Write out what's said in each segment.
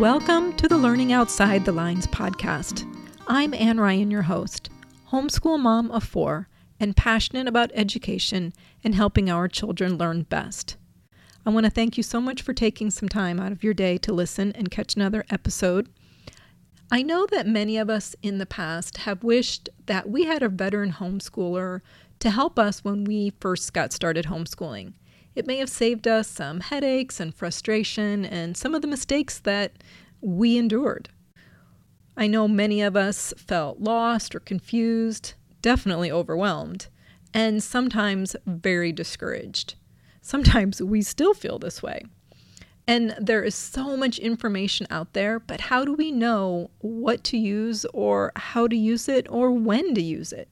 Welcome to the Learning Outside the Lines podcast. I'm Ann Ryan, your host, homeschool mom of four, and passionate about education and helping our children learn best. I want to thank you so much for taking some time out of your day to listen and catch another episode. I know that many of us in the past have wished that we had a veteran homeschooler to help us when we first got started homeschooling. It may have saved us some headaches and frustration and some of the mistakes that we endured. I know many of us felt lost or confused, definitely overwhelmed, and sometimes very discouraged. Sometimes we still feel this way. And there is so much information out there, but how do we know what to use or how to use it or when to use it?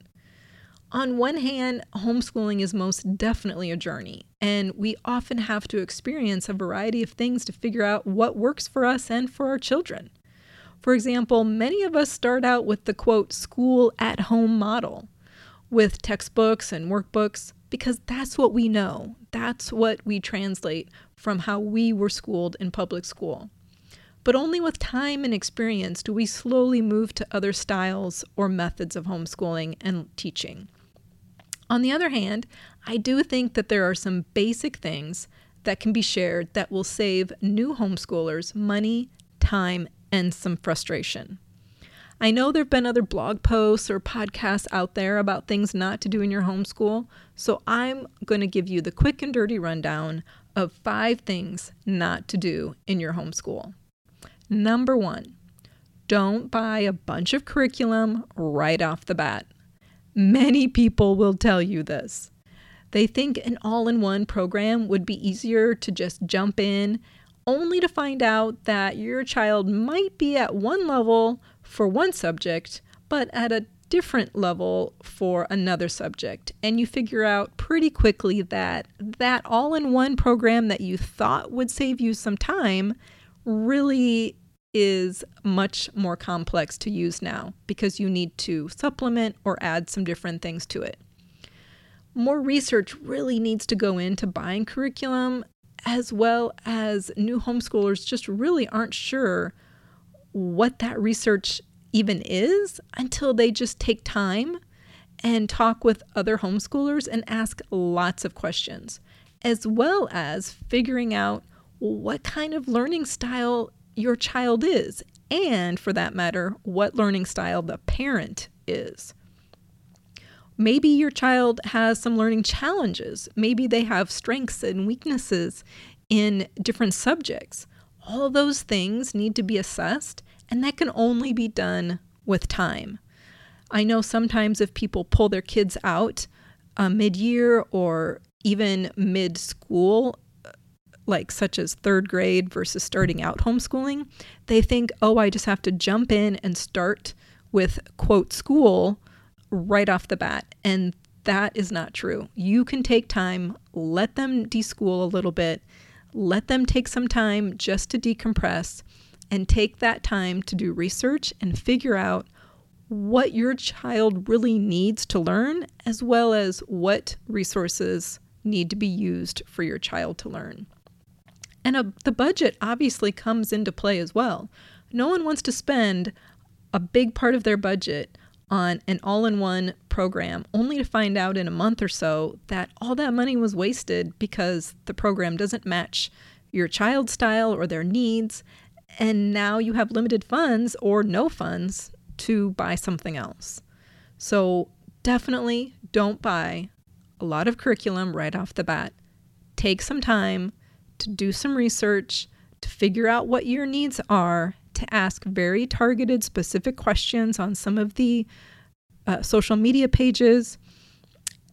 On one hand, homeschooling is most definitely a journey, and we often have to experience a variety of things to figure out what works for us and for our children. For example, many of us start out with the quote, school at home model with textbooks and workbooks because that's what we know. That's what we translate from how we were schooled in public school. But only with time and experience do we slowly move to other styles or methods of homeschooling and teaching. On the other hand, I do think that there are some basic things that can be shared that will save new homeschoolers money, time, and some frustration. I know there have been other blog posts or podcasts out there about things not to do in your homeschool, so I'm going to give you the quick and dirty rundown of five things not to do in your homeschool. Number one, don't buy a bunch of curriculum right off the bat. Many people will tell you this. They think an all in one program would be easier to just jump in, only to find out that your child might be at one level for one subject, but at a different level for another subject. And you figure out pretty quickly that that all in one program that you thought would save you some time really is much more complex to use now because you need to supplement or add some different things to it. More research really needs to go into buying curriculum, as well as new homeschoolers just really aren't sure what that research even is until they just take time and talk with other homeschoolers and ask lots of questions, as well as figuring out what kind of learning style your child is, and for that matter, what learning style the parent is. Maybe your child has some learning challenges. Maybe they have strengths and weaknesses in different subjects. All those things need to be assessed, and that can only be done with time. I know sometimes if people pull their kids out uh, mid year or even mid school like such as third grade versus starting out homeschooling, they think, oh, I just have to jump in and start with quote school right off the bat. And that is not true. You can take time, let them deschool a little bit, let them take some time just to decompress, and take that time to do research and figure out what your child really needs to learn, as well as what resources need to be used for your child to learn. And a, the budget obviously comes into play as well. No one wants to spend a big part of their budget on an all in one program only to find out in a month or so that all that money was wasted because the program doesn't match your child's style or their needs. And now you have limited funds or no funds to buy something else. So definitely don't buy a lot of curriculum right off the bat. Take some time to do some research, to figure out what your needs are, to ask very targeted, specific questions on some of the uh, social media pages,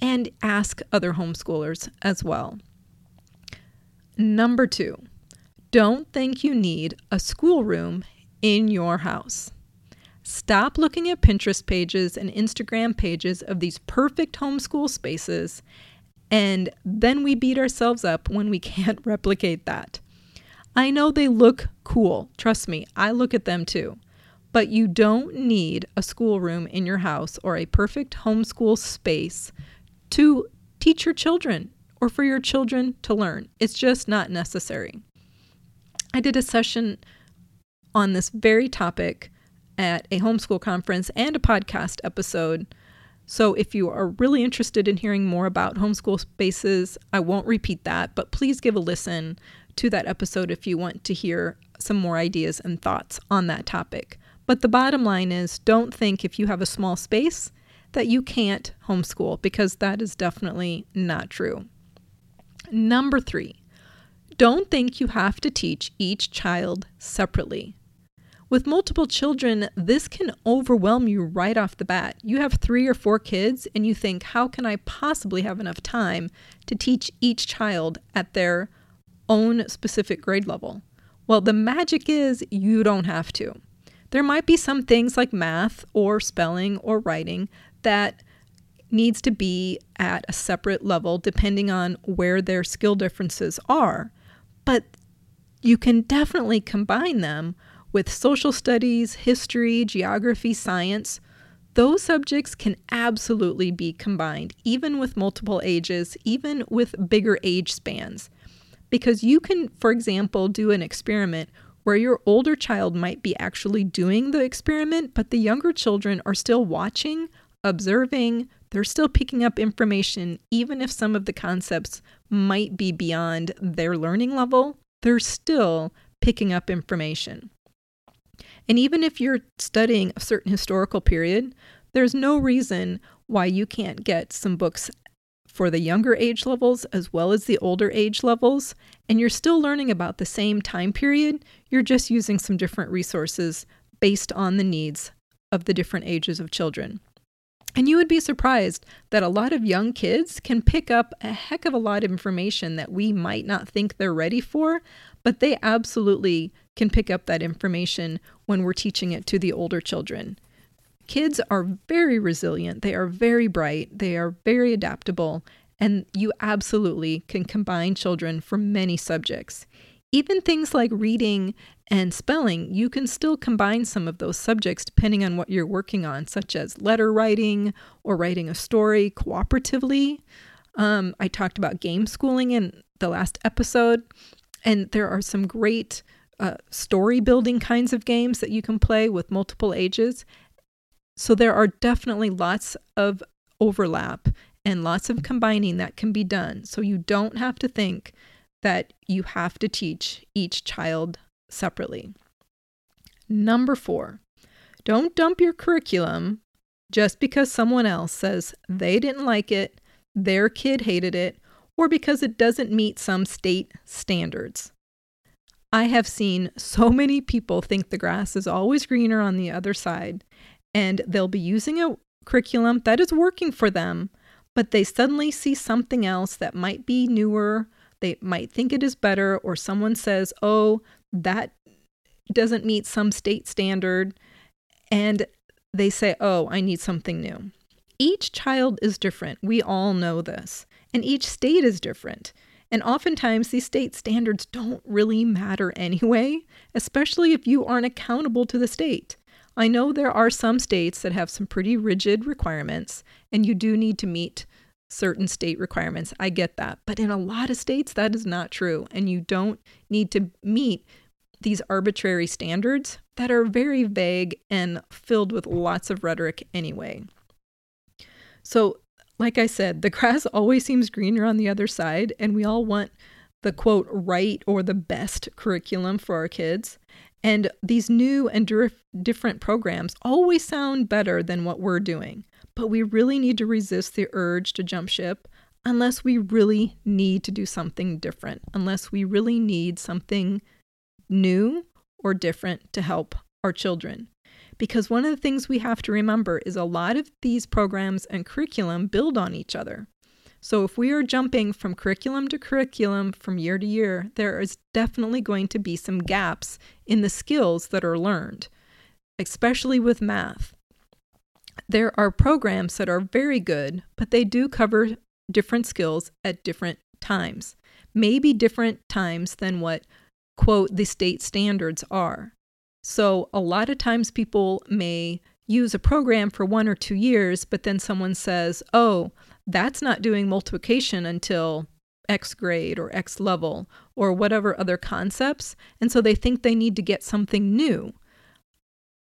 and ask other homeschoolers as well. Number two, don't think you need a schoolroom in your house. Stop looking at Pinterest pages and Instagram pages of these perfect homeschool spaces and then we beat ourselves up when we can't replicate that. I know they look cool. Trust me, I look at them too. But you don't need a schoolroom in your house or a perfect homeschool space to teach your children or for your children to learn. It's just not necessary. I did a session on this very topic at a homeschool conference and a podcast episode. So if you are really interested in hearing more about homeschool spaces, I won't repeat that, but please give a listen to that episode if you want to hear some more ideas and thoughts on that topic. But the bottom line is don't think if you have a small space that you can't homeschool because that is definitely not true. Number three, don't think you have to teach each child separately. With multiple children, this can overwhelm you right off the bat. You have three or four kids, and you think, how can I possibly have enough time to teach each child at their own specific grade level? Well, the magic is you don't have to. There might be some things like math or spelling or writing that needs to be at a separate level depending on where their skill differences are. But you can definitely combine them with social studies, history, geography, science, those subjects can absolutely be combined, even with multiple ages, even with bigger age spans. Because you can, for example, do an experiment where your older child might be actually doing the experiment, but the younger children are still watching, observing, they're still picking up information, even if some of the concepts might be beyond their learning level, they're still picking up information. And even if you're studying a certain historical period, there's no reason why you can't get some books for the younger age levels as well as the older age levels, and you're still learning about the same time period. You're just using some different resources based on the needs of the different ages of children. And you would be surprised that a lot of young kids can pick up a heck of a lot of information that we might not think they're ready for, but they absolutely can pick up that information when we're teaching it to the older children. Kids are very resilient, they are very bright, they are very adaptable, and you absolutely can combine children from many subjects. Even things like reading and spelling, you can still combine some of those subjects depending on what you're working on, such as letter writing or writing a story cooperatively. Um, I talked about game schooling in the last episode. And there are some great uh, story building kinds of games that you can play with multiple ages. So there are definitely lots of overlap and lots of combining that can be done. So you don't have to think that you have to teach each child separately. Number four, don't dump your curriculum just because someone else says they didn't like it, their kid hated it, or because it doesn't meet some state standards. I have seen so many people think the grass is always greener on the other side, and they'll be using a curriculum that is working for them, but they suddenly see something else that might be newer. They might think it is better, or someone says, oh, that doesn't meet some state standard. And they say, oh, I need something new. Each child is different. We all know this and each state is different. And oftentimes, these state standards don't really matter anyway, especially if you aren't accountable to the state. I know there are some states that have some pretty rigid requirements, and you do need to meet certain state requirements. I get that. But in a lot of states, that is not true. And you don't need to meet these arbitrary standards that are very vague and filled with lots of rhetoric anyway. So, like I said, the grass always seems greener on the other side, and we all want the quote right or the best curriculum for our kids. And these new and dif- different programs always sound better than what we're doing. But we really need to resist the urge to jump ship unless we really need to do something different, unless we really need something new or different to help our children. Because one of the things we have to remember is a lot of these programs and curriculum build on each other. So if we are jumping from curriculum to curriculum from year to year, there is definitely going to be some gaps in the skills that are learned, especially with math. There are programs that are very good, but they do cover different skills at different times, maybe different times than what, quote, the state standards are. So a lot of times people may use a program for one or two years, but then someone says, oh, that's not doing multiplication until X grade or X level or whatever other concepts. And so they think they need to get something new.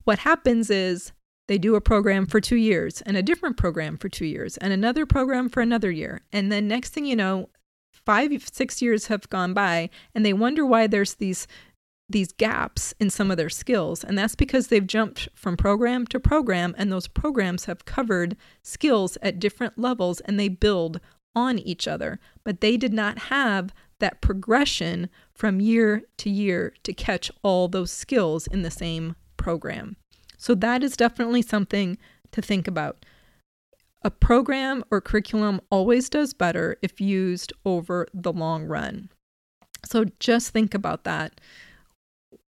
What happens is they do a program for two years and a different program for two years and another program for another year. And then next thing you know, five, six years have gone by and they wonder why there's these these gaps in some of their skills. And that's because they've jumped from program to program, and those programs have covered skills at different levels and they build on each other. But they did not have that progression from year to year to catch all those skills in the same program. So that is definitely something to think about. A program or curriculum always does better if used over the long run. So just think about that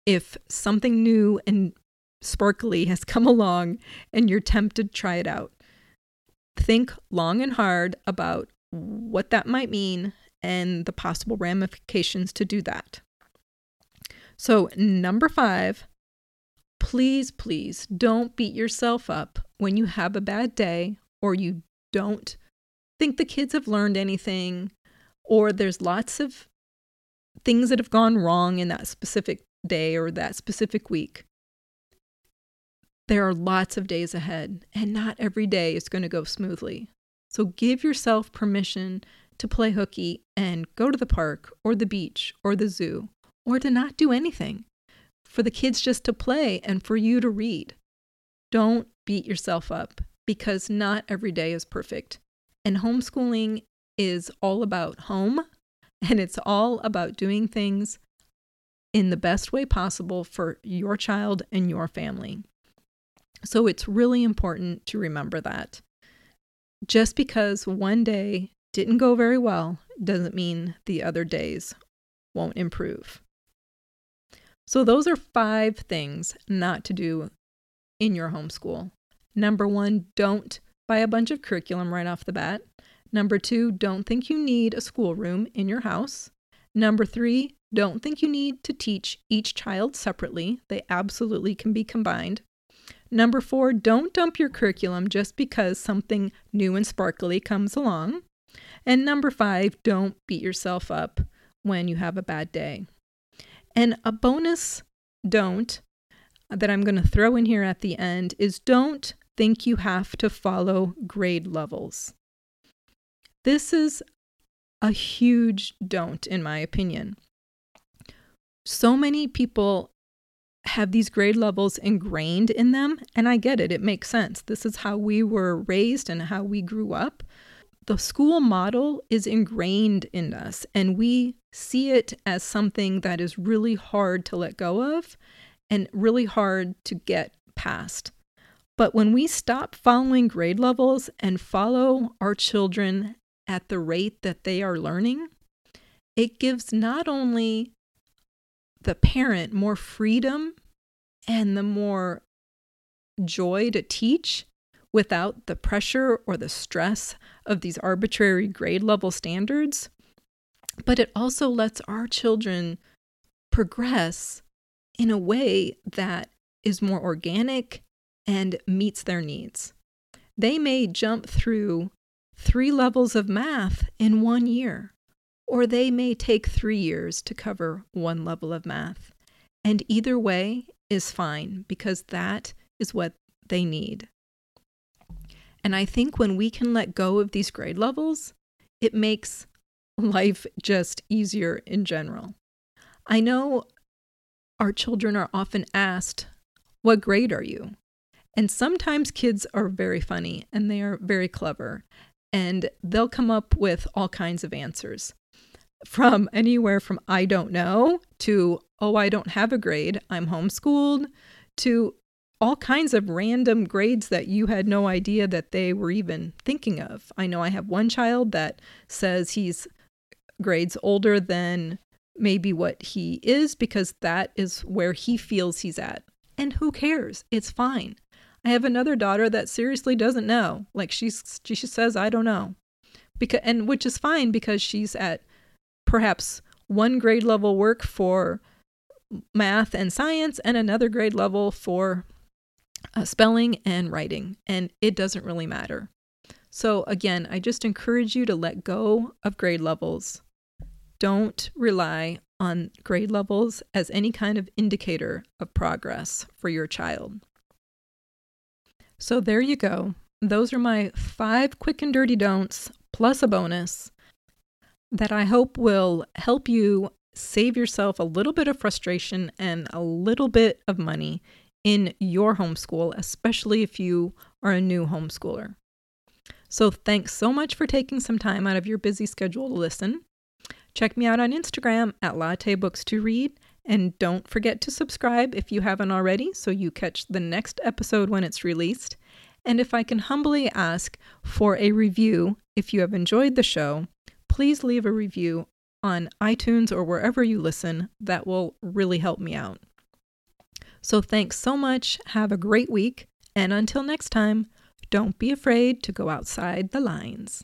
if something new and sparkly has come along and you're tempted to try it out. Think long and hard about what that might mean and the possible ramifications to do that. So, number five, please, please don't beat yourself up when you have a bad day or you don't think the kids have learned anything or there's lots of things that have gone wrong in that specific day or that specific week. There are lots of days ahead, and not every day is going to go smoothly. So give yourself permission to play hooky and go to the park or the beach or the zoo or to not do anything. For the kids just to play and for you to read. Don't beat yourself up because not every day is perfect. And homeschooling is all about home and it's all about doing things in the best way possible for your child and your family. So it's really important to remember that. Just because one day didn't go very well doesn't mean the other days won't improve. So, those are five things not to do in your homeschool. Number one, don't buy a bunch of curriculum right off the bat. Number two, don't think you need a schoolroom in your house. Number three, don't think you need to teach each child separately, they absolutely can be combined. Number four, don't dump your curriculum just because something new and sparkly comes along. And number five, don't beat yourself up when you have a bad day. And a bonus don't that I'm going to throw in here at the end is don't think you have to follow grade levels. This is a huge don't, in my opinion so many people have these grade levels ingrained in them, and I get it, it makes sense. This is how we were raised and how we grew up. The school model is ingrained in us, and we see it as something that is really hard to let go of and really hard to get past. But when we stop following grade levels and follow our children at the rate that they are learning, it gives not only the parent more freedom and the more joy to teach without the pressure or the stress of these arbitrary grade level standards. But it also lets our children progress in a way that is more organic and meets their needs. They may jump through three levels of math in one year or they may take three years to cover one level of math. And either way is fine because that is what they need. And I think when we can let go of these grade levels, it makes life just easier in general. I know our children are often asked, What grade are you? And sometimes kids are very funny and they are very clever, and they'll come up with all kinds of answers from anywhere from I don't know to, oh, I don't have a grade, I'm homeschooled, to all kinds of random grades that you had no idea that they were even thinking of. I know I have one child that says he's grades older than maybe what he is because that is where he feels he's at. And who cares? It's fine. I have another daughter that seriously doesn't know. Like she's she says I don't know. Because and which is fine because she's at perhaps one grade level work for math and science and another grade level for uh, spelling and writing. And it doesn't really matter. So, again, I just encourage you to let go of grade levels don't rely on grade levels as any kind of indicator of progress for your child. So there you go. Those are my five quick and dirty don'ts, plus a bonus, that I hope will help you save yourself a little bit of frustration and a little bit of money in your homeschool, especially if you are a new homeschooler. So, thanks so much for taking some time out of your busy schedule to listen. Check me out on Instagram at Latte Books to Read, and don't forget to subscribe if you haven't already so you catch the next episode when it's released. And if I can humbly ask for a review if you have enjoyed the show, please leave a review on iTunes or wherever you listen. That will really help me out. So thanks so much. Have a great week. And until next time, don't be afraid to go outside the lines.